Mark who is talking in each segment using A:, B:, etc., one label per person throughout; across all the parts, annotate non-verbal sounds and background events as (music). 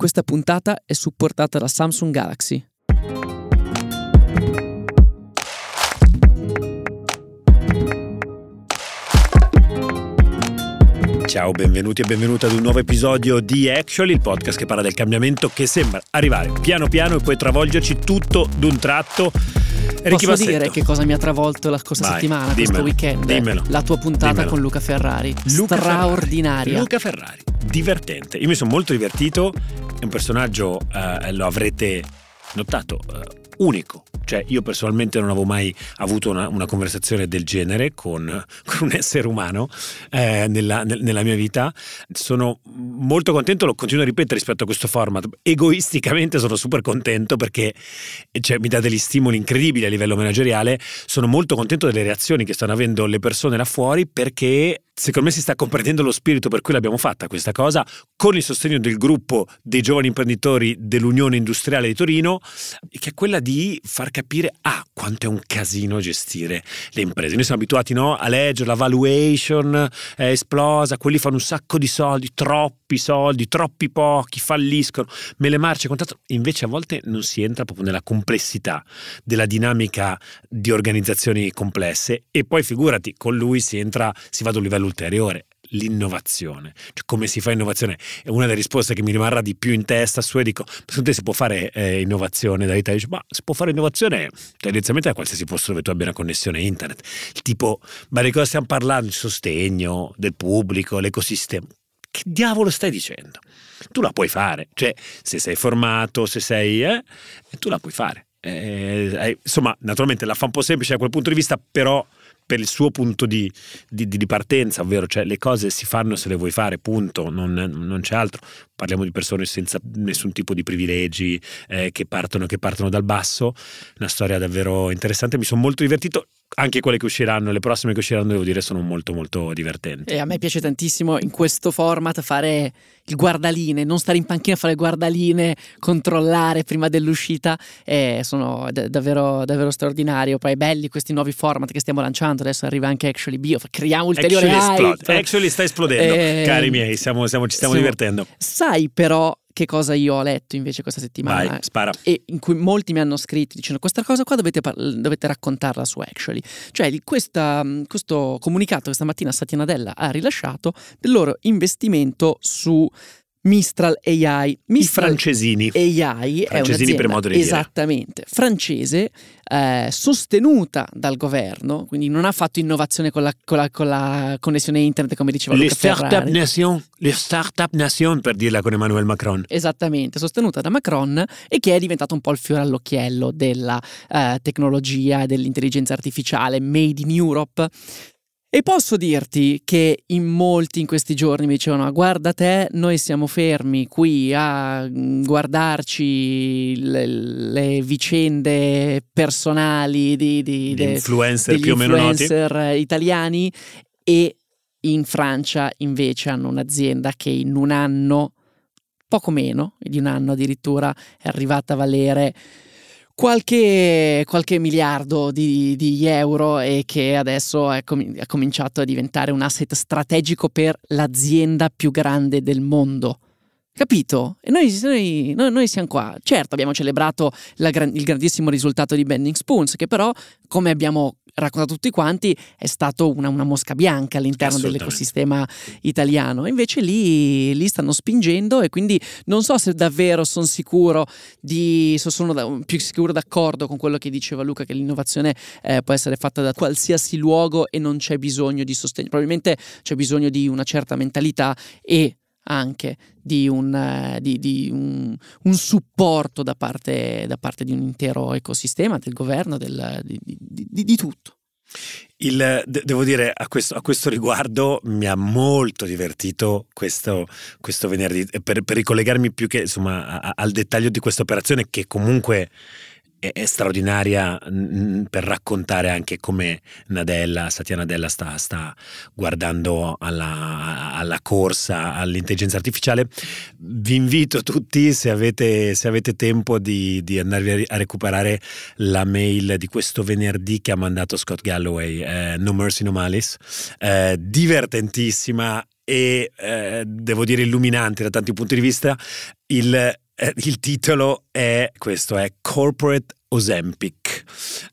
A: Questa puntata è supportata da Samsung Galaxy.
B: Ciao, benvenuti e benvenuti ad un nuovo episodio di Actually, il podcast che parla del cambiamento che sembra arrivare piano piano e poi travolgerci tutto d'un tratto.
A: Ricky Posso Bassetto. dire che cosa mi ha travolto la scorsa
B: Vai,
A: settimana,
B: dimmelo,
A: questo weekend?
B: Dimmelo,
A: la tua puntata
B: dimmelo.
A: con Luca Ferrari.
B: Luca
A: straordinaria.
B: Ferrari. Luca Ferrari, divertente. Io mi sono molto divertito, è un personaggio, eh, lo avrete notato, eh, unico. Cioè, io personalmente non avevo mai avuto una, una conversazione del genere con, (laughs) con un essere umano eh, nella, nel, nella, mia vita. Sono molto contento, lo continuo a ripetere rispetto a questo format. Egoisticamente sono super contento perché cioè, mi dà degli stimoli incredibili a livello manageriale. Sono molto contento delle reazioni che stanno avendo le persone là fuori perché secondo me si sta comprendendo lo spirito per cui l'abbiamo fatta questa cosa con il sostegno del gruppo dei giovani imprenditori dell'Unione Industriale di Torino, che è quella di far capire ah, quanto è un casino gestire le imprese. Noi siamo abituati no, a leggere la valuation è esplosa, quelli fanno un sacco di soldi, troppi soldi, troppi pochi, falliscono, me le marce, quant'altro. Invece a volte non si entra proprio nella complessità della dinamica di organizzazioni complesse e poi figurati, con lui si entra, si va ad un livello ulteriore l'innovazione, cioè come si fa innovazione è una delle risposte che mi rimarrà di più in testa su e dico, secondo te si può fare eh, innovazione da Italia? Dice, ma si può fare innovazione tendenzialmente da qualsiasi posto dove tu abbia una connessione internet, tipo, ma di cosa stiamo parlando? Il sostegno del pubblico, l'ecosistema, che diavolo stai dicendo? Tu la puoi fare, cioè se sei formato, se sei, eh, tu la puoi fare. Eh, insomma, naturalmente la fa un po' semplice da quel punto di vista, però per il suo punto di, di, di, partenza, ovvero cioè le cose si fanno se le vuoi fare, punto, non, non c'è altro. Parliamo di persone senza nessun tipo di privilegi eh, che, partono, che partono dal basso, una storia davvero interessante, mi sono molto divertito anche quelle che usciranno, le prossime che usciranno, devo dire, sono molto molto divertenti.
A: E a me piace tantissimo in questo format fare il guardaline, non stare in panchina a fare guardaline, controllare prima dell'uscita, eh, sono d- davvero, davvero straordinario. Poi belli questi nuovi format che stiamo lanciando, adesso arriva anche Actually Bio, creiamo ulteriore
B: Actually, Actually sta esplodendo, (laughs) eh, cari miei, siamo, siamo, ci stiamo siamo, divertendo.
A: Sai però che cosa io ho letto invece questa settimana.
B: Vai, spara.
A: E in cui molti mi hanno scritto dicendo questa cosa qua dovete, dovete raccontarla su Actually. Cioè questa, questo comunicato che stamattina Satya Nadella ha rilasciato del loro investimento su Mistral AI. Mistral
B: I francesini.
A: AI
B: francesini per modo di
A: dire. Esattamente, francese, eh, sostenuta dal governo, quindi non ha fatto innovazione con la, con la, con la connessione internet come diceva
B: le
A: Luca
B: startup nation, Le start-up nation per dirla con Emmanuel Macron.
A: Esattamente, sostenuta da Macron e che è diventata un po' il fiore all'occhiello della eh, tecnologia e dell'intelligenza artificiale made in Europe. E posso dirti che in molti in questi giorni mi dicevano guarda te, noi siamo fermi qui a mm, guardarci le, le vicende personali di, di,
B: di influencer più o meno noti?
A: italiani e in Francia invece hanno un'azienda che in un anno, poco meno di un anno addirittura, è arrivata a valere qualche, qualche miliardo di, di, euro e che adesso è com- ha cominciato a diventare un asset strategico per l'azienda più grande del mondo. Capito? E noi, noi, noi, siamo qua. Certo, abbiamo celebrato gran, il grandissimo risultato di Bending Spoons, che però, come abbiamo raccontato tutti quanti, è stato una, una mosca bianca all'interno dell'ecosistema italiano. Invece lì, lì, stanno spingendo e quindi non so se davvero sono sicuro di, sono da, più sicuro d'accordo con quello che diceva Luca, che l'innovazione eh, può essere fatta da qualsiasi luogo e non c'è bisogno di sostegno. Probabilmente c'è bisogno di una certa mentalità e anche di un, eh, di, di un, un supporto da parte, da parte, di un intero ecosistema, del governo, del, di, di, tutto.
B: Il, devo dire, a questo, a questo, riguardo mi ha molto divertito questo, questo venerdì, per, per, ricollegarmi più che insomma, a, al dettaglio di questa operazione che comunque è, è straordinaria per raccontare anche come Nadella, Satya Nadella sta, sta guardando alla, alla, corsa all'intelligenza artificiale. Vi invito tutti, se avete, se avete tempo, di, di, andarvi a recuperare la mail di questo venerdì che ha mandato Scott Galloway, eh, No Mercy No Malice, eh, divertentissima e eh, devo dire illuminante da tanti punti di vista. Il, eh, il titolo è questo, è Corporate Ozempic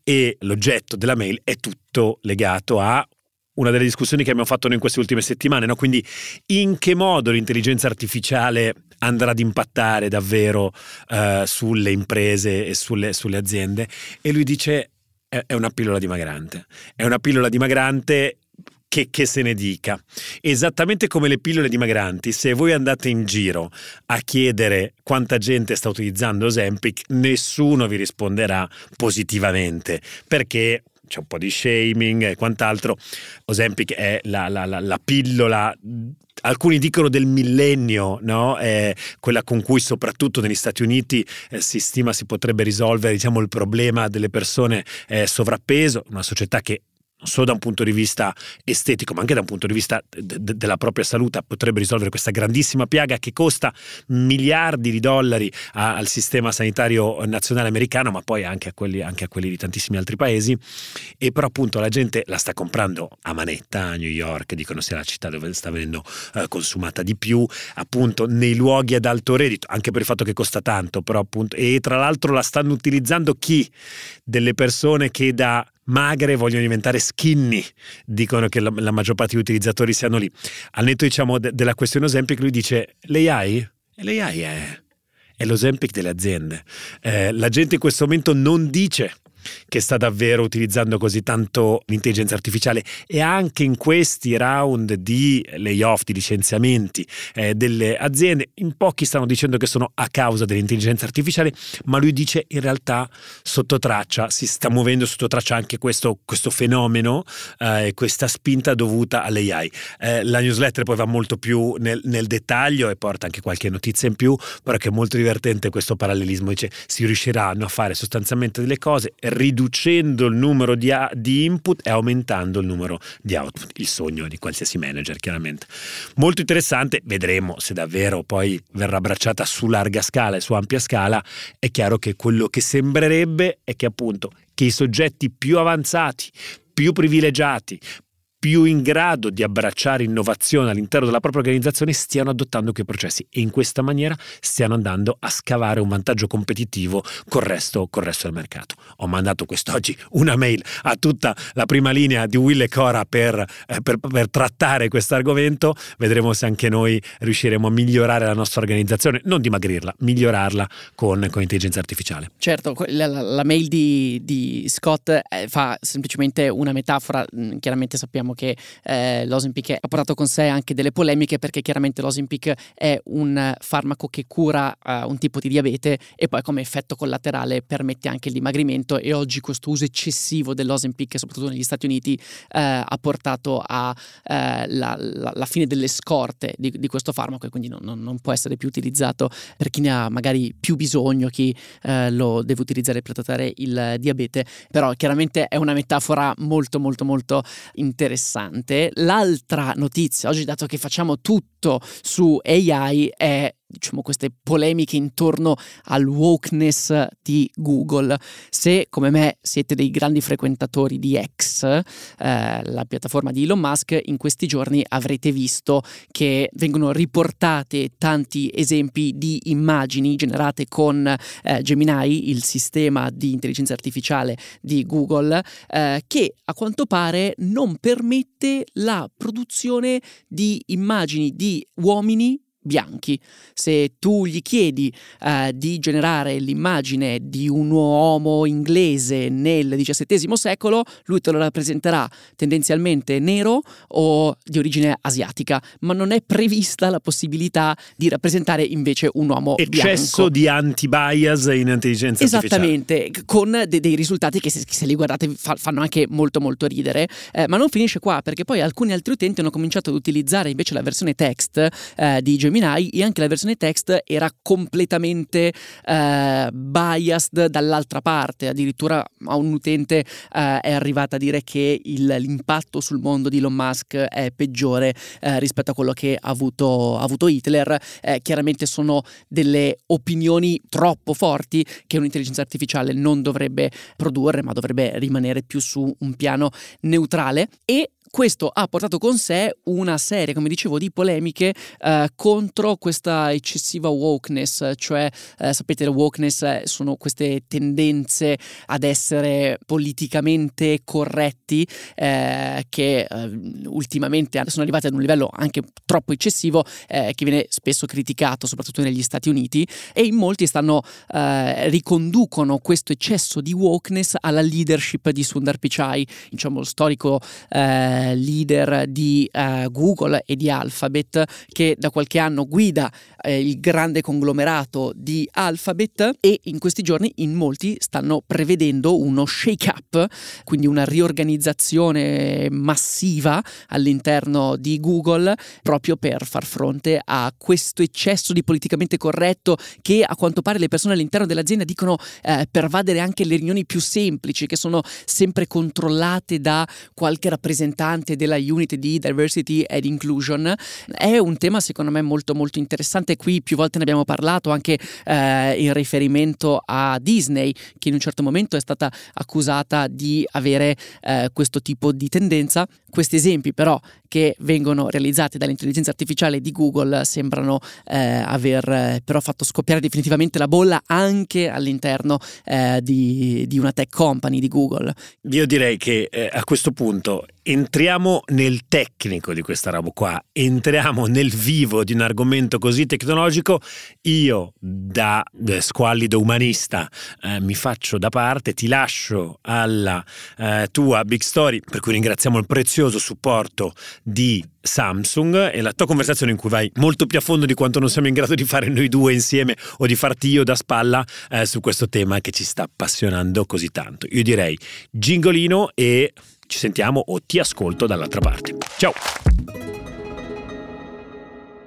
B: e l'oggetto della mail è tutto legato a una delle discussioni che abbiamo fatto in queste ultime settimane, no? quindi in che modo l'intelligenza artificiale andrà ad impattare davvero uh, sulle imprese e sulle, sulle, aziende e lui dice è una pillola dimagrante, è una pillola dimagrante che, che, se ne dica. Esattamente come le pillole dimagranti, se voi andate in giro a chiedere quanta gente sta utilizzando Ozempic, nessuno vi risponderà positivamente, perché c'è un po' di shaming e quant'altro. Ozempic è la, la, la, la pillola alcuni dicono del millennio, no? È quella con cui soprattutto negli Stati Uniti eh, si stima si potrebbe risolvere diciamo, il problema delle persone eh, sovrappeso, una società che non solo da un punto di vista estetico, ma anche da un punto di vista de- de- della propria salute, potrebbe risolvere questa grandissima piaga che costa miliardi di dollari a- al sistema sanitario nazionale americano, ma poi anche a, quelli, anche a, quelli, di tantissimi altri paesi. E però appunto la gente la sta comprando a manetta a New York, dicono sia la città dove sta venendo eh, consumata di più, appunto nei luoghi ad alto reddito, anche per il fatto che costa tanto, però appunto, e tra l'altro la stanno utilizzando chi? Delle persone che da magre vogliono diventare skinny, dicono che la, la maggior parte degli utilizzatori siano lì. Al netto diciamo de, della questione Ozempic lui dice l'AI? L'AI è, è l'Ozempic delle aziende. Eh, la gente in questo momento non dice che sta davvero utilizzando così tanto l'intelligenza artificiale e anche in questi round di layoff, di licenziamenti eh, delle aziende, in pochi stanno dicendo che sono a causa dell'intelligenza artificiale, ma lui dice in realtà sotto traccia si sta muovendo sotto traccia anche questo, questo fenomeno e eh, questa spinta dovuta all'AI. Eh, la newsletter poi va molto più nel, nel dettaglio e porta anche qualche notizia in più, però che è molto divertente questo parallelismo, dice si riusciranno a fare sostanzialmente delle cose riducendo il numero di, a- di input e aumentando il numero di output, il sogno di qualsiasi manager chiaramente. Molto interessante, vedremo se davvero poi verrà abbracciata su larga scala e su ampia scala, è chiaro che quello che sembrerebbe è che appunto che i soggetti più avanzati, più privilegiati, più in grado di abbracciare innovazione all'interno della propria organizzazione stiano adottando quei processi e in questa maniera stiano andando a scavare un vantaggio competitivo col resto, col resto del mercato. Ho mandato quest'oggi una mail a tutta la prima linea di Will e Cora per, eh, per, per trattare questo argomento, vedremo se anche noi riusciremo a migliorare la nostra organizzazione, non dimagrirla, migliorarla con, con intelligenza artificiale.
A: Certo, la, la mail di, di Scott eh, fa semplicemente una metafora, mm, chiaramente sappiamo sappiamo che eh, l'Osimpic ha portato con sé anche delle polemiche perché chiaramente l'Osimpic è un farmaco che cura uh, un tipo di diabete e poi come effetto collaterale permette anche il dimagrimento e oggi questo uso eccessivo dell'Osimpic, soprattutto negli Stati Uniti, eh, ha portato alla eh, fine delle scorte di, di, questo farmaco e quindi non, non, non, può essere più utilizzato per chi ne ha magari più bisogno, chi eh, lo deve utilizzare per trattare il diabete, però chiaramente è una metafora molto molto molto interessante interessante. L'altra notizia, oggi dato che facciamo tutto su AI, è diciamo, queste polemiche intorno al wokeness di Google. Se come me siete dei grandi frequentatori di X, eh, la piattaforma di Elon Musk, in questi giorni avrete visto che vengono riportate tanti esempi di immagini generate con eh, Gemini, il sistema di intelligenza artificiale di Google, eh, che a quanto pare non permette la produzione di immagini di uomini bianchi. Se tu gli chiedi uh, di generare l'immagine di un uomo inglese nel XVII secolo, lui te lo rappresenterà tendenzialmente nero o di origine asiatica, ma non è prevista la possibilità di rappresentare invece un uomo
B: Eccesso
A: bianco.
B: di anti-bias in intelligenza
A: Esattamente,
B: artificiale.
A: con de- dei risultati che se, se, li guardate fa- fanno anche molto molto ridere, eh, ma non finisce qua perché poi alcuni altri utenti hanno cominciato ad utilizzare invece la versione text eh, di Gemini Gemini e anche la versione text era completamente eh, biased dall'altra parte, addirittura a un utente eh, è arrivata a dire che il, l'impatto sul mondo di Elon Musk è peggiore eh, rispetto a quello che ha avuto, ha avuto Hitler. Eh, chiaramente sono delle opinioni troppo forti che un'intelligenza artificiale non dovrebbe produrre, ma dovrebbe rimanere più su un piano neutrale e questo ha portato con sé una serie, come dicevo, di polemiche eh, contro questa eccessiva wokeness, cioè eh, sapete la wokeness sono queste tendenze ad essere politicamente corretti eh, che eh, ultimamente sono arrivate ad un livello anche troppo eccessivo eh, che viene spesso criticato soprattutto negli Stati Uniti e in molti stanno eh, riconducono questo eccesso di wokeness alla leadership di Sundar Pichai, diciamo lo storico eh, leader di eh, Google e di Alphabet che da qualche anno guida eh, il grande conglomerato di Alphabet e in questi giorni in molti stanno prevedendo uno shake up, quindi una riorganizzazione massiva all'interno di Google proprio per far fronte a questo eccesso di politicamente corretto che a quanto pare le persone all'interno dell'azienda dicono eh, pervadere anche le riunioni più semplici che sono sempre controllate da qualche rappresentante della unit di diversity ed inclusion. È un tema secondo me molto molto interessante, qui più volte ne abbiamo parlato anche eh, in riferimento a Disney che in un certo momento è stata accusata di avere eh, questo tipo di tendenza. Questi esempi però che vengono realizzati dall'intelligenza artificiale di Google sembrano eh, aver eh, però fatto scoppiare definitivamente la bolla anche all'interno eh, di, di, una tech company di Google.
B: Io direi che eh, a questo punto entriamo nel tecnico di questa roba qua, entriamo nel vivo di un argomento così tecnologico, io da eh, squallido umanista eh, mi faccio da parte, ti lascio alla eh, tua big story, per cui ringraziamo il prezioso supporto di Samsung e la tua conversazione in cui vai molto più a fondo di quanto non siamo in grado di fare noi due insieme o di farti io da spalla eh, su questo tema che ci sta appassionando così tanto. Io direi gingolino e ci sentiamo o ti ascolto dall'altra parte. Ciao!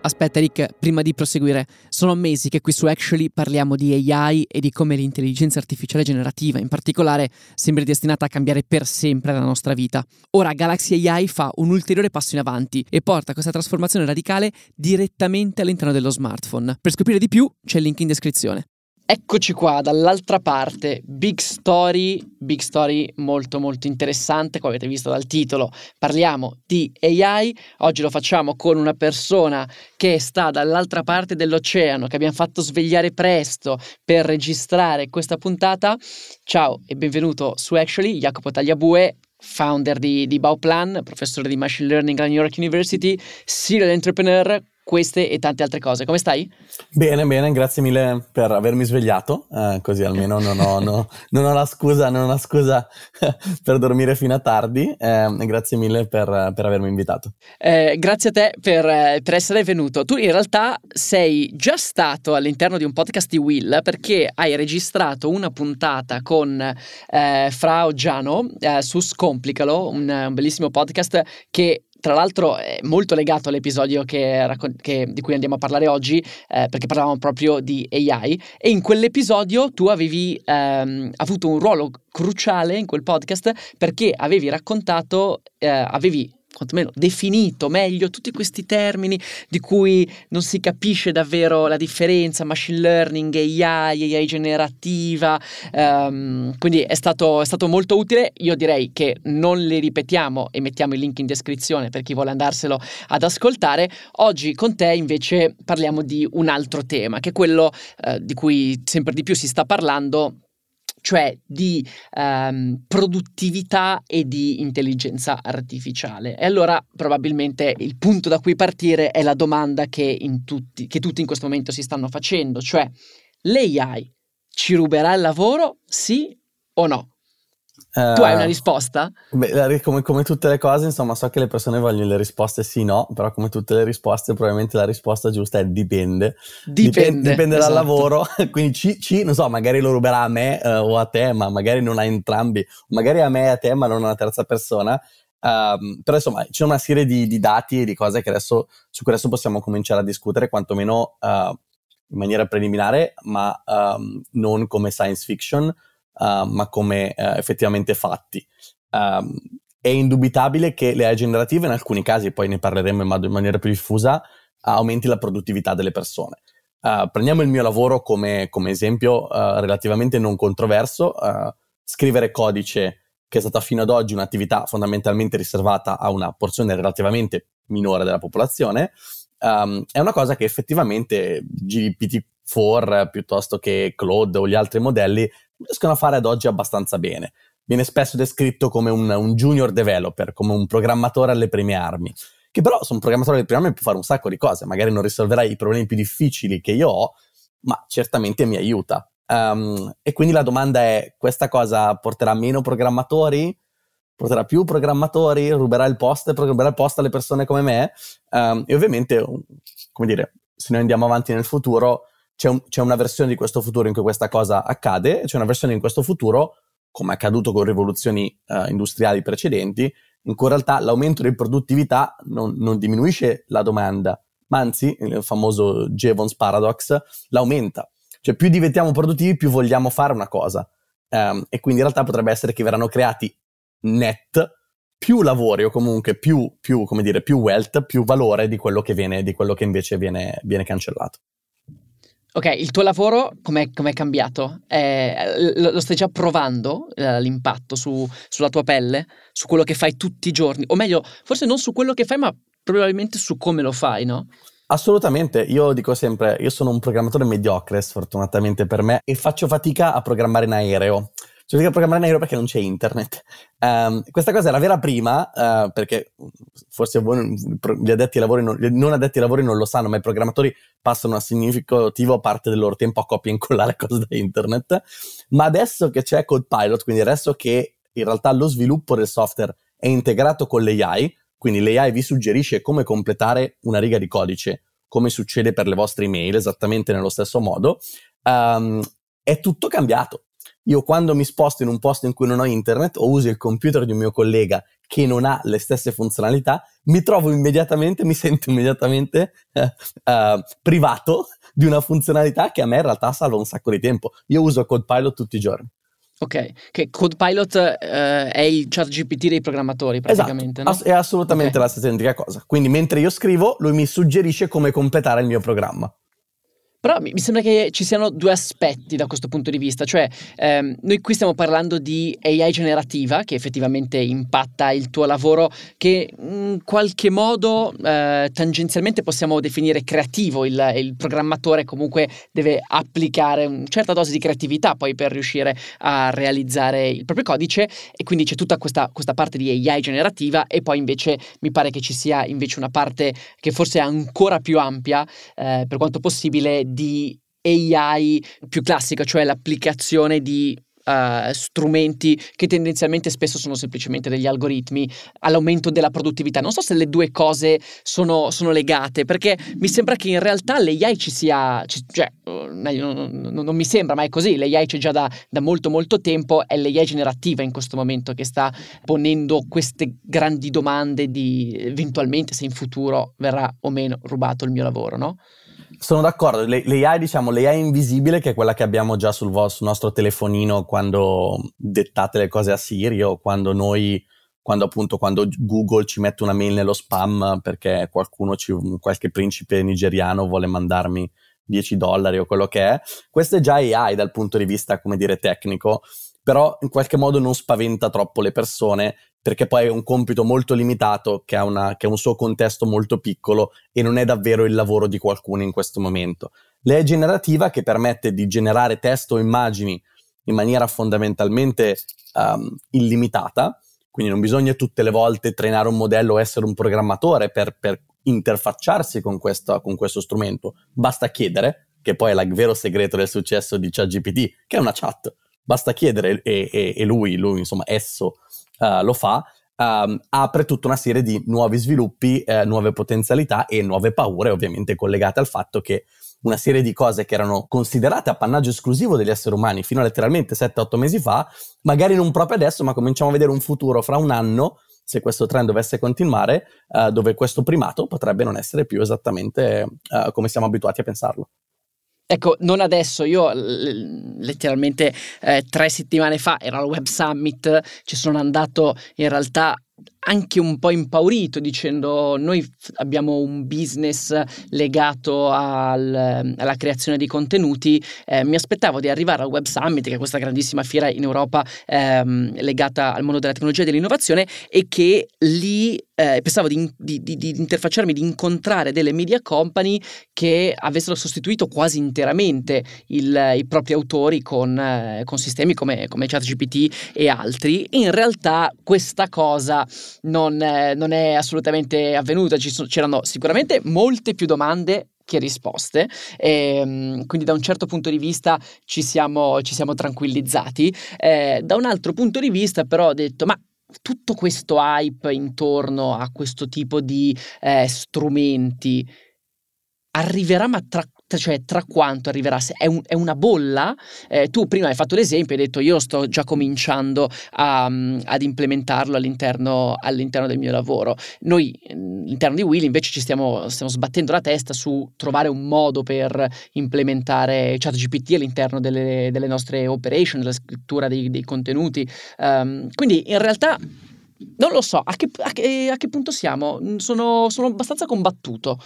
A: Aspetta Rick, prima di proseguire, sono mesi che qui su Actually parliamo di AI e di come l'intelligenza artificiale generativa in particolare sembra destinata a cambiare per sempre la nostra vita. Ora Galaxy AI fa un ulteriore passo in avanti e porta questa trasformazione radicale direttamente all'interno dello smartphone. Per scoprire di più c'è il link in descrizione. Eccoci qua dall'altra parte, big story, big story molto molto interessante, come avete visto dal titolo, parliamo di AI, oggi lo facciamo con una persona che sta dall'altra parte dell'oceano, che abbiamo fatto svegliare presto per registrare questa puntata. Ciao e benvenuto su Actually, Jacopo Tagliabue, founder di, di Bauplan, professore di Machine Learning alla New York University, serial entrepreneur, queste e tante altre cose. Come stai?
C: Bene, bene, grazie mille per avermi svegliato, eh, così almeno non ho, no, non ho, la scusa, non ho la scusa (laughs) per dormire fino a tardi. Eh, grazie mille per, per avermi invitato.
A: Eh, grazie a te per, per, essere venuto. Tu in realtà sei già stato all'interno di un podcast di Will perché hai registrato una puntata con eh, Fra Giano eh, su Scomplicalo, un, un bellissimo podcast che tra l'altro è molto legato all'episodio che, che, di cui andiamo a parlare oggi, eh, perché parlavamo proprio di AI, e in quell'episodio tu avevi ehm, avuto un ruolo cruciale in quel podcast perché avevi raccontato, eh, avevi quantomeno definito meglio tutti questi termini di cui non si capisce davvero la differenza, machine learning, AI, AI generativa, um, quindi è stato, è stato, molto utile, io direi che non li ripetiamo e mettiamo il link in descrizione per chi vuole andarselo ad ascoltare, oggi con te invece parliamo di un altro tema, che è quello uh, di cui sempre di più si sta parlando cioè di um, produttività e di intelligenza artificiale. E allora probabilmente il punto da cui partire è la domanda che, tutti, che tutti in questo momento si stanno facendo, cioè l'AI ci ruberà il lavoro, sì o no? Uh, tu hai una risposta?
C: Beh, come, come, tutte le cose, insomma, so che le persone vogliono le risposte sì, no, però come tutte le risposte, probabilmente la risposta giusta è dipende.
A: Dipende.
C: Dipende, esatto. dal lavoro, (laughs) quindi C, C, non so, magari lo ruberà a me uh, o a te, ma magari non a entrambi, magari a me e a te, ma non a una terza persona. Um, però insomma c'è una serie di, di, dati e di cose che adesso, su cui adesso possiamo cominciare a discutere, quantomeno uh, in maniera preliminare, ma um, non come science fiction uh, ma come uh, effettivamente fatti. Um, è indubitabile che le AI generative in alcuni casi, poi ne parleremo in, in maniera più diffusa, aumenti la produttività delle persone. Uh, prendiamo il mio lavoro come, come esempio relativamente non controverso. scrivere codice che è stata fino ad oggi un'attività fondamentalmente riservata a una porzione relativamente minore della popolazione, um, è una cosa che effettivamente GPT-4 piuttosto che Claude o gli altri modelli riescono a fare ad oggi abbastanza bene. Viene spesso descritto come un, un junior developer, come un programmatore alle prime armi che però su un programmatore alle prime armi può fare un sacco di cose, magari non risolverà i problemi più difficili che io ho, ma certamente mi aiuta. Um, e quindi la domanda è, questa cosa porterà meno programmatori? Porterà più programmatori? Ruberà il post? Ruberà il post alle persone come me? Um, e ovviamente, come dire, se noi andiamo avanti nel futuro, c'è, un, c'è, una versione di questo futuro in cui questa cosa accade, e c'è una versione in questo futuro, come è accaduto con rivoluzioni uh, industriali precedenti, in cui in realtà l'aumento di produttività non, non diminuisce la domanda, ma anzi, il famoso Jevons paradox, l'aumenta. Cioè più diventiamo produttivi, più vogliamo fare una cosa. Um, e quindi in realtà potrebbe essere che verranno creati net più lavori o comunque più, più, dire, più wealth, più valore di quello che, viene, di quello che invece viene, viene cancellato.
A: Ok, il tuo lavoro com'è, com'è cambiato? Eh, lo stai già provando eh, l'impatto su, sulla tua pelle, su quello che fai tutti i giorni? O meglio, forse non su quello che fai, ma probabilmente su come lo fai, no?
C: Assolutamente, io dico sempre, io sono un programmatore mediocre sfortunatamente per me e faccio fatica a programmare in aereo. Faccio fatica a programmare in aereo perché non c'è internet. Um, questa cosa era vera prima, uh, perché forse voi, gli addetti ai lavori, non, non addetti ai lavori non lo sanno, ma i programmatori passano a significativo parte del loro tempo a copia e incollare (laughs) cose da internet. Ma adesso che c'è CodePilot, quindi adesso che in realtà lo sviluppo del software è integrato con l'AI, quindi l'AI vi suggerisce come completare una riga di codice, come succede per le vostre email, esattamente nello stesso modo. Um, è tutto cambiato. Io quando mi sposto in un posto in cui non ho internet o uso il computer di un mio collega che non ha le stesse funzionalità, mi trovo immediatamente, mi sento immediatamente uh, uh, privato di una funzionalità che a me in realtà salva un sacco di tempo. Io uso CodePilot tutti i giorni.
A: Ok, che CodePilot eh, è il chat GPT dei programmatori praticamente.
C: Esatto, no? è assolutamente okay. la stessa identica cosa. Quindi mentre io scrivo, lui mi suggerisce come completare il mio programma.
A: Però mi, sembra che ci siano due aspetti da questo punto di vista, cioè ehm, noi qui stiamo parlando di AI generativa che effettivamente impatta il tuo lavoro, che in qualche modo eh, tangenzialmente possiamo definire creativo, il, il, programmatore comunque deve applicare una certa dose di creatività poi per riuscire a realizzare il proprio codice. E quindi c'è tutta questa, questa parte di AI generativa e poi invece mi pare che ci sia invece una parte che forse è ancora più ampia eh, per quanto possibile di AI più classica, cioè l'applicazione di Uh, strumenti che tendenzialmente spesso sono semplicemente degli algoritmi all'aumento della produttività. Non so se le due cose sono, sono legate, perché mi sembra che in realtà l'AI ci sia, ci, cioè, uh, non, non, non, mi sembra, ma è così, l'AI c'è già da, da, molto molto tempo, è l'AI generativa in questo momento che sta ponendo queste grandi domande di eventualmente se in futuro verrà o meno rubato il mio lavoro, no?
C: Sono d'accordo, l'AI, diciamo, l'AI invisibile, che è quella che abbiamo già sul, sul, nostro telefonino quando dettate le cose a Siri o quando noi, quando appunto, quando Google ci mette una mail nello spam perché qualcuno, ci, qualche principe nigeriano vuole mandarmi 10 dollari o quello che è. Questo è già AI dal punto di vista, come dire, tecnico, però in qualche modo non spaventa troppo le persone perché poi è un compito molto limitato che ha, una, che ha, un suo contesto molto piccolo e non è davvero il lavoro di qualcuno in questo momento. L'AI generativa che permette di generare testo o immagini in maniera fondamentalmente um, illimitata, quindi non bisogna tutte le volte trainare un modello o essere un programmatore per, per interfacciarsi con questo, con questo strumento, basta chiedere, che poi è il vero segreto del successo di ChatGPT, che è una chat, basta chiedere e, e, e lui, lui, insomma, esso uh, lo fa, um, apre tutta una serie di nuovi sviluppi, eh, nuove potenzialità e nuove paure, ovviamente collegate al fatto che una serie di cose che erano considerate appannaggio esclusivo degli esseri umani fino a letteralmente 7-8 mesi fa, magari non proprio adesso, ma cominciamo a vedere un futuro fra un anno, se questo trend dovesse continuare, uh, dove questo primato potrebbe non essere più esattamente uh, come siamo abituati a pensarlo.
A: Ecco, non adesso, io letteralmente eh, tre settimane fa ero al Web Summit, ci sono andato in realtà anche un po' impaurito dicendo noi abbiamo un business legato al, alla creazione di contenuti, eh, mi aspettavo di arrivare al Web Summit, che è questa grandissima fiera in Europa ehm, legata al mondo della tecnologia e dell'innovazione e che lì eh, pensavo di, di, di, di, interfacciarmi, di incontrare delle media company che avessero sostituito quasi interamente il, i propri autori con, eh, con sistemi come, come ChatGPT e altri. In realtà questa cosa non, eh, non è assolutamente avvenuta, sono, c'erano sicuramente molte più domande che risposte. E, ehm, quindi da un certo punto di vista ci siamo, ci siamo tranquillizzati. Eh, da un altro punto di vista però ho detto ma tutto questo hype intorno a questo tipo di eh, strumenti arriverà ma tra cioè tra quanto arriverà? È, un, è una bolla? Eh, tu prima hai fatto l'esempio, hai detto io sto già cominciando a, ad implementarlo all'interno, all'interno, del mio lavoro. Noi all'interno di Will invece ci stiamo, stiamo, sbattendo la testa su trovare un modo per implementare ChatGPT all'interno delle, delle nostre operation, della scrittura dei, dei contenuti. Um, quindi in realtà non lo so, a che, a che, a che punto siamo? Sono, sono abbastanza combattuto.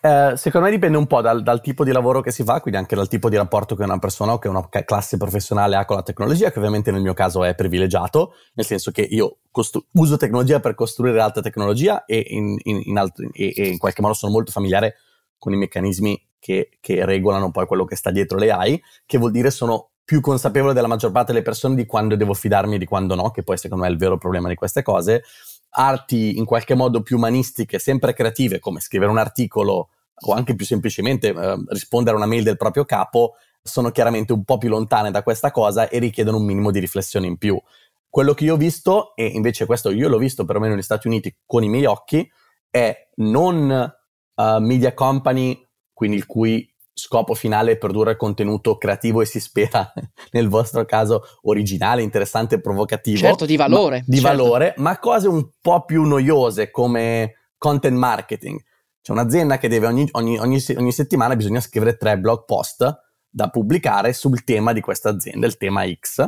C: Eh, secondo me dipende un po' dal, dal, tipo di lavoro che si fa, quindi anche dal tipo di rapporto che una persona o che una classe professionale ha con la tecnologia, che ovviamente nel mio caso è privilegiato, nel senso che io costru- uso tecnologia per costruire alta tecnologia e in, in, in, altri, e, e in, qualche modo sono molto familiare con i meccanismi che, che regolano poi quello che sta dietro le AI, che vuol dire sono più consapevole della maggior parte delle persone di quando devo fidarmi e di quando no, che poi secondo me è il vero problema di queste cose arti in qualche modo più umanistiche, sempre creative, come scrivere un articolo o anche più semplicemente eh, rispondere a una mail del proprio capo, sono chiaramente un po' più lontane da questa cosa e richiedono un minimo di riflessione in più. Quello che io ho visto, e invece questo io l'ho visto perlomeno negli Stati Uniti con i miei occhi, è non uh, media company, quindi il cui scopo finale è produrre contenuto creativo e si spera, (laughs) nel vostro caso, originale, interessante, provocativo.
A: Certo, di valore.
C: Ma, di
A: certo.
C: valore, ma cose un po' più noiose come content marketing. C'è un'azienda che deve ogni, ogni, ogni, ogni settimana bisogna scrivere tre blog post da pubblicare sul tema di questa azienda, il tema X.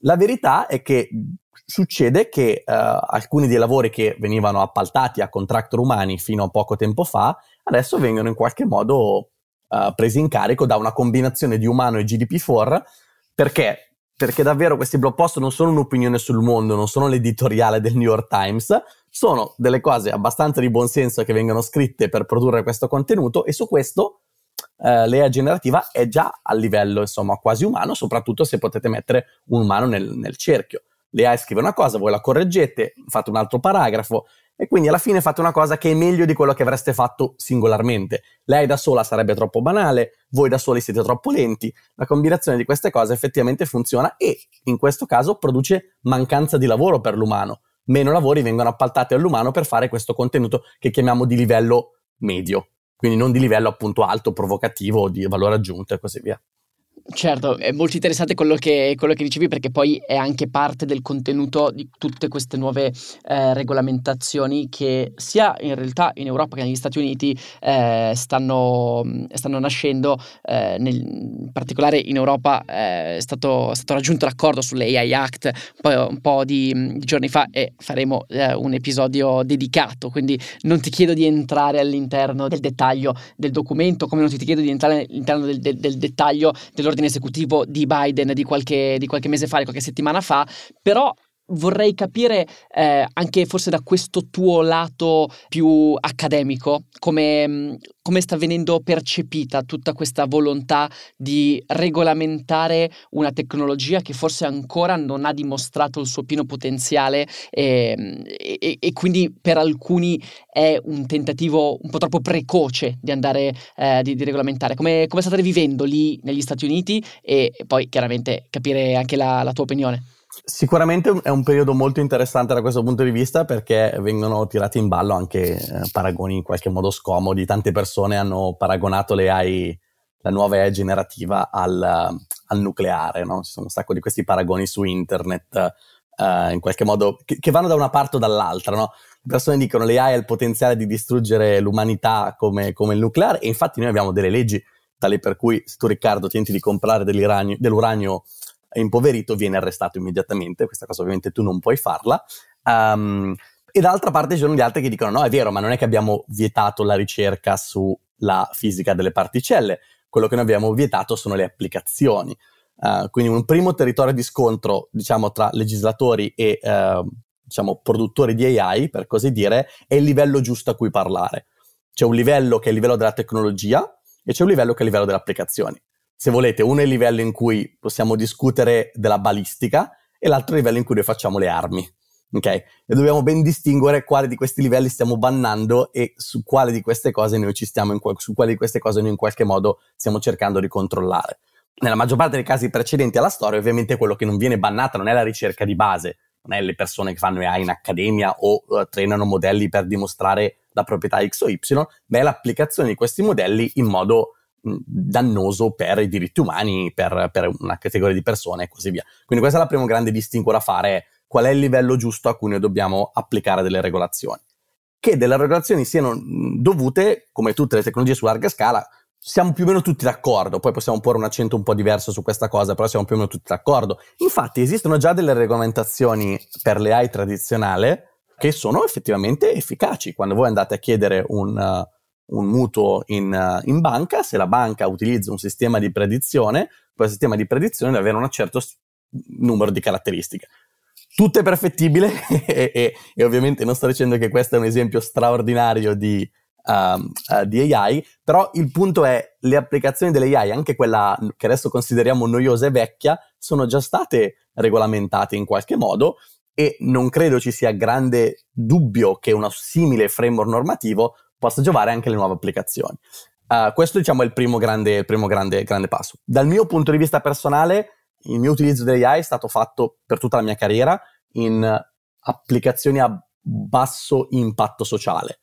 C: La verità è che succede che uh, alcuni dei lavori che venivano appaltati a contractor umani fino a poco tempo fa adesso vengono in qualche modo uh, presi in carico da una combinazione di umano e GDP4 perché? Perché davvero questi blog post non sono un'opinione sul mondo, non sono l'editoriale del New York Times, sono delle cose abbastanza di buonsenso che vengono scritte per produrre questo contenuto e su questo eh, l'EA generativa è già a livello insomma quasi umano, soprattutto se potete mettere un umano nel, nel cerchio. L'EA scrive una cosa, voi la correggete, fate un altro paragrafo, e quindi alla fine fate una cosa che è meglio di quello che avreste fatto singolarmente. Lei da sola sarebbe troppo banale, voi da soli siete troppo lenti. La combinazione di queste cose effettivamente funziona e in questo caso produce mancanza di lavoro per l'umano. Meno lavori vengono appaltati all'umano per fare questo contenuto che chiamiamo di livello medio, quindi non di livello appunto alto, provocativo, di valore aggiunto e così via.
A: Certo, è molto interessante quello che, quello che, dicevi perché poi è anche parte del contenuto di tutte queste nuove eh, regolamentazioni che sia in realtà in Europa che negli Stati Uniti eh, stanno, stanno, nascendo, eh, nel, in particolare in Europa eh, è stato, è, stato, raggiunto l'accordo sull'AI Act poi un po' di, di giorni fa e faremo eh, un episodio dedicato, quindi non ti chiedo di entrare all'interno del dettaglio del documento come non ti chiedo di entrare all'interno del, del, del dettaglio dell'ordine dell'ordine esecutivo di Biden di qualche, di qualche mese fa, di qualche settimana fa, però vorrei capire eh, anche forse da questo tuo lato più accademico come, come, sta venendo percepita tutta questa volontà di regolamentare una tecnologia che forse ancora non ha dimostrato il suo pieno potenziale e, e, e quindi per alcuni è un tentativo un po' troppo precoce di andare eh, di, di, regolamentare. Come, come state vivendo lì negli Stati Uniti e poi chiaramente capire anche la, la tua opinione.
C: Sicuramente è un periodo molto interessante da questo punto di vista perché vengono tirati in ballo anche eh, paragoni in qualche modo scomodi. Tante persone hanno paragonato le la nuova AI generativa al, al nucleare, no? Ci sono un sacco di questi paragoni su internet uh, in qualche modo che, che, vanno da una parte o dall'altra, no? Le persone dicono che le AI ha il potenziale di distruggere l'umanità come, come il nucleare e infatti noi abbiamo delle leggi tali per cui se tu Riccardo tenti di comprare dell'uranio impoverito viene arrestato immediatamente, questa cosa ovviamente tu non puoi farla, Um, e dall'altra parte ci sono gli altri che dicono no, è vero, ma non è che abbiamo vietato la ricerca sulla fisica delle particelle, quello che noi abbiamo vietato sono le applicazioni. Uh, quindi un primo territorio di scontro, diciamo, tra legislatori e uh, diciamo, produttori di AI, per così dire, è il livello giusto a cui parlare. C'è un livello che è il livello della tecnologia e c'è un livello che è il livello delle applicazioni. Se volete, uno è il livello in cui possiamo discutere della balistica e l'altro è il livello in cui noi facciamo le armi ok? E dobbiamo ben distinguere quale di questi livelli stiamo bannando e su quale di queste cose noi ci stiamo in, su quale di queste cose noi in qualche modo stiamo cercando di controllare. Nella maggior parte dei casi precedenti alla storia, ovviamente quello che non viene bannato non è la ricerca di base, non è le persone che fanno AI in accademia o uh, trainano modelli per dimostrare la proprietà X o Y, ma è l'applicazione di questi modelli in modo dannoso per i diritti umani, per, per, una categoria di persone e così via. Quindi questa è la prima grande distinguo da fare qual è il livello giusto a cui noi dobbiamo applicare delle regolazioni. Che delle regolazioni siano dovute, come tutte le tecnologie su larga scala, siamo più o meno tutti d'accordo, poi possiamo porre un accento un po' diverso su questa cosa, però siamo più o meno tutti d'accordo. Infatti esistono già delle regolamentazioni per le AI tradizionali che sono effettivamente efficaci. Quando voi andate a chiedere un, uh, un mutuo in, uh, in, banca, se la banca utilizza un sistema di predizione, quel sistema di predizione deve avere un certo numero di caratteristiche. Tutto è perfettibile (laughs) e, e, e, ovviamente non sto dicendo che questo è un esempio straordinario di, um, uh, di AI, però il punto è le applicazioni dell'AI, anche quella che adesso consideriamo noiosa e vecchia, sono già state regolamentate in qualche modo e non credo ci sia grande dubbio che uno simile framework normativo possa giovare anche alle nuove applicazioni. Uh, questo diciamo è il primo, grande, il primo grande, grande passo. Dal mio punto di vista personale, il mio utilizzo dell'AI è stato fatto per tutta la mia carriera in applicazioni a basso impatto sociale.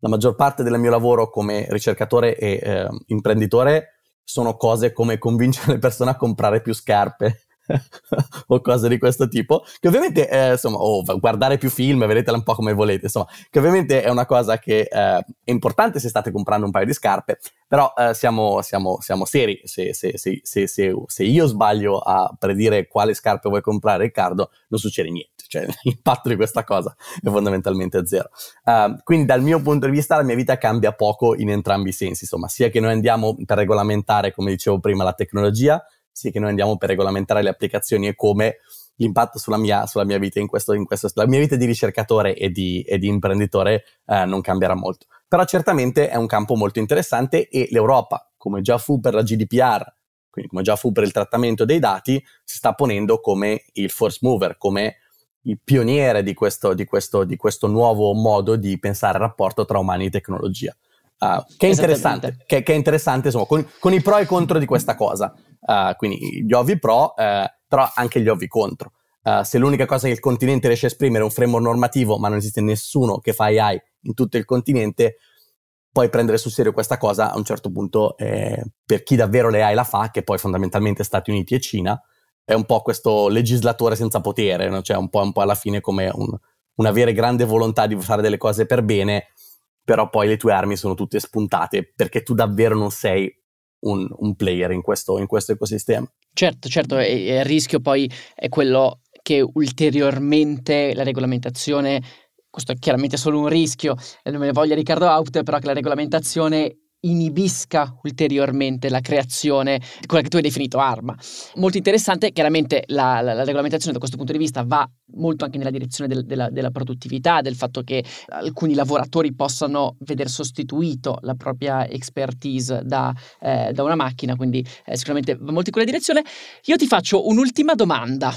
C: La maggior parte del mio lavoro come ricercatore e eh, imprenditore sono cose come convincere le persone a comprare più scarpe (laughs) o cose di questo tipo, che ovviamente, eh, insomma, o guardare più film, vedetela un po' come volete, insomma, che ovviamente è una cosa che eh, è importante se state comprando un paio di scarpe, però eh, siamo, siamo, siamo, seri, se, se, se, se, io sbaglio a predire quale scarpe vuoi comprare Riccardo, non succede niente, cioè (laughs) l'impatto di questa cosa è fondamentalmente zero. Uh, quindi dal mio punto di vista la mia vita cambia poco in entrambi i sensi, insomma, sia che noi andiamo per regolamentare, come dicevo prima, la tecnologia, sì che noi andiamo per regolamentare le applicazioni e come l'impatto sulla mia, sulla mia vita in questo, in questo, la mia vita di ricercatore e di, e di imprenditore eh, non cambierà molto. Però certamente è un campo molto interessante e l'Europa, come già fu per la GDPR, quindi come già fu per il trattamento dei dati, si sta ponendo come il force mover, come il pioniere di questo, di questo, di questo nuovo modo di pensare al rapporto tra umani e tecnologia. Uh, che è interessante, che, che è interessante insomma, con, con, i pro e i contro di questa cosa. Uh, quindi gli ovvi pro, uh, però anche gli ovvi contro. se l'unica cosa che il continente riesce a esprimere è un framework normativo, ma non esiste nessuno che fa AI in tutto il continente, poi prendere sul serio questa cosa a un certo punto, eh, per chi davvero le AI la fa, che poi fondamentalmente Stati Uniti e Cina, è un po' questo legislatore senza potere, no? cioè un po', un po', alla fine come un, un avere grande volontà di fare delle cose per bene, però poi le tue armi sono tutte spuntate perché tu davvero non sei un, un player in questo, in questo, ecosistema.
A: Certo, certo, e, il rischio poi è quello che ulteriormente la regolamentazione questo è chiaramente solo un rischio, non me ne voglia Riccardo Haupt, però che la regolamentazione inibisca ulteriormente la creazione di quella che tu hai definito arma. Molto interessante, chiaramente la, la, la regolamentazione da questo punto di vista va molto anche nella direzione del, della, della, produttività, del fatto che alcuni lavoratori possano vedere sostituito la propria expertise da, eh, da una macchina, quindi eh, sicuramente va molto in quella direzione. Io ti faccio un'ultima domanda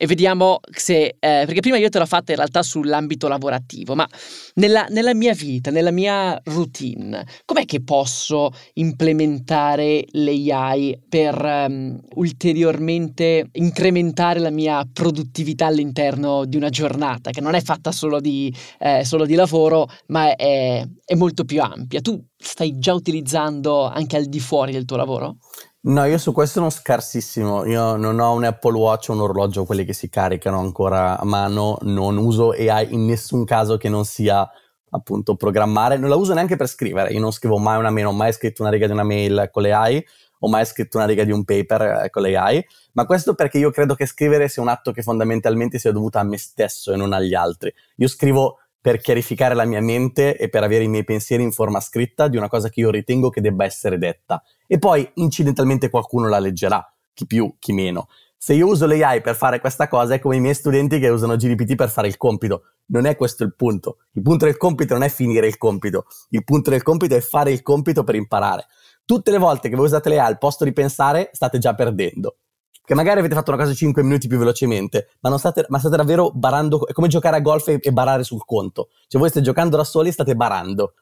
A: e vediamo se, eh, perché prima io te l'ho fatta in realtà sull'ambito lavorativo, ma nella, nella, mia vita, nella mia routine, com'è che posso implementare l'AI per um, ulteriormente incrementare la mia produttività all'interno di una giornata, che non è fatta solo di, eh, solo di lavoro, ma è, è molto più ampia. Tu stai già utilizzando anche al di fuori del tuo lavoro?
C: No, io su questo sono scarsissimo. Io non ho un Apple Watch o un orologio, quelli che si caricano ancora a mano. Non uso AI in nessun caso che non sia appunto programmare. Non la uso neanche per scrivere. Io non scrivo mai una mail, non ho mai scritto una riga di una mail con le AI. ho mai scritto una riga di un paper eh, con l'AI, ma questo perché io credo che scrivere sia un atto che fondamentalmente sia dovuto a me stesso e non agli altri. Io scrivo per chiarificare la mia mente e per avere i miei pensieri in forma scritta di una cosa che io ritengo che debba essere detta. E poi incidentalmente qualcuno la leggerà, chi più, chi meno. Se io uso l'AI per fare questa cosa è come i miei studenti che usano GPT per fare il compito. Non è questo il punto. Il punto del compito non è finire il compito. Il punto del compito è fare il compito per imparare. Tutte le volte che voi usate l'AI al posto di pensare, state già perdendo che magari avete fatto una cosa 5 minuti più velocemente, ma, state, ma state, davvero barando, è come giocare a golf e, e, barare sul conto. Cioè voi state giocando da soli e state barando.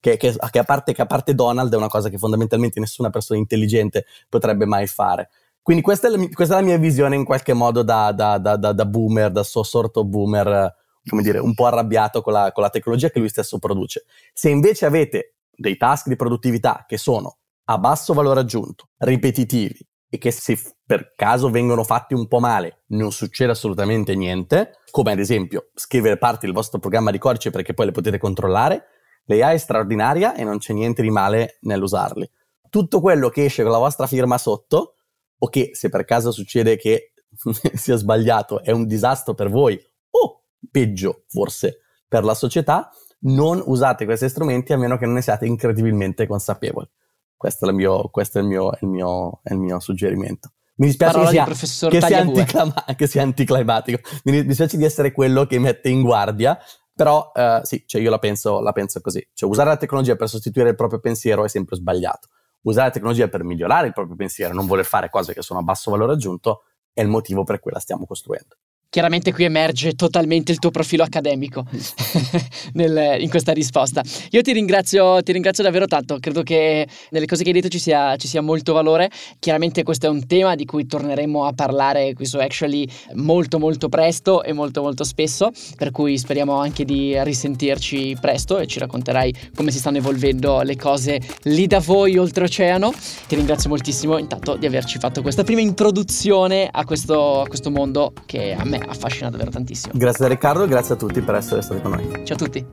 C: Che, che, che, a parte, che, a parte, Donald è una cosa che fondamentalmente nessuna persona intelligente potrebbe mai fare. Quindi questa è la, questa è la mia visione in qualche modo da, da, da, da boomer, da so, sorto boomer, come dire, un po' arrabbiato con la, con la tecnologia che lui stesso produce. Se invece avete dei task di produttività che sono a basso valore aggiunto, ripetitivi, e che se per caso vengono fatti un po' male non succede assolutamente niente, come ad esempio scrivere parti del vostro programma di codice perché poi le potete controllare, l'AI è straordinaria e non c'è niente di male nell'usarli. Tutto quello che esce con la vostra firma sotto, o che se per caso succede che (laughs) sia sbagliato, è un disastro per voi, o peggio forse per la società, non usate questi strumenti a meno che non ne siate incredibilmente consapevoli. Questo è il mio, questo è il mio, il mio, è il mio suggerimento. Mi dispiace che sia, che, sia anticlama- che sia, anticlimatico, mi dispiace di essere quello che mette in guardia, però uh, sì, cioè io la penso, la penso così. Cioè, usare la tecnologia per sostituire il proprio pensiero è sempre sbagliato. Usare la tecnologia per migliorare il proprio pensiero, non voler fare cose che sono a basso valore aggiunto, è il motivo per cui la stiamo costruendo
A: chiaramente qui emerge totalmente il tuo profilo accademico (laughs) nel, in questa risposta. Io ti ringrazio, ti ringrazio, davvero tanto, credo che nelle cose che hai detto ci sia, ci sia, molto valore. Chiaramente questo è un tema di cui torneremo a parlare qui su Actually molto molto presto e molto molto spesso, per cui speriamo anche di risentirci presto e ci racconterai come si stanno evolvendo le cose lì da voi oltreoceano. Ti ringrazio moltissimo intanto di averci fatto questa prima introduzione a questo, a questo mondo che a me affascina davvero tantissimo.
C: Grazie a Riccardo e grazie a tutti per essere stati con noi.
A: Ciao a tutti.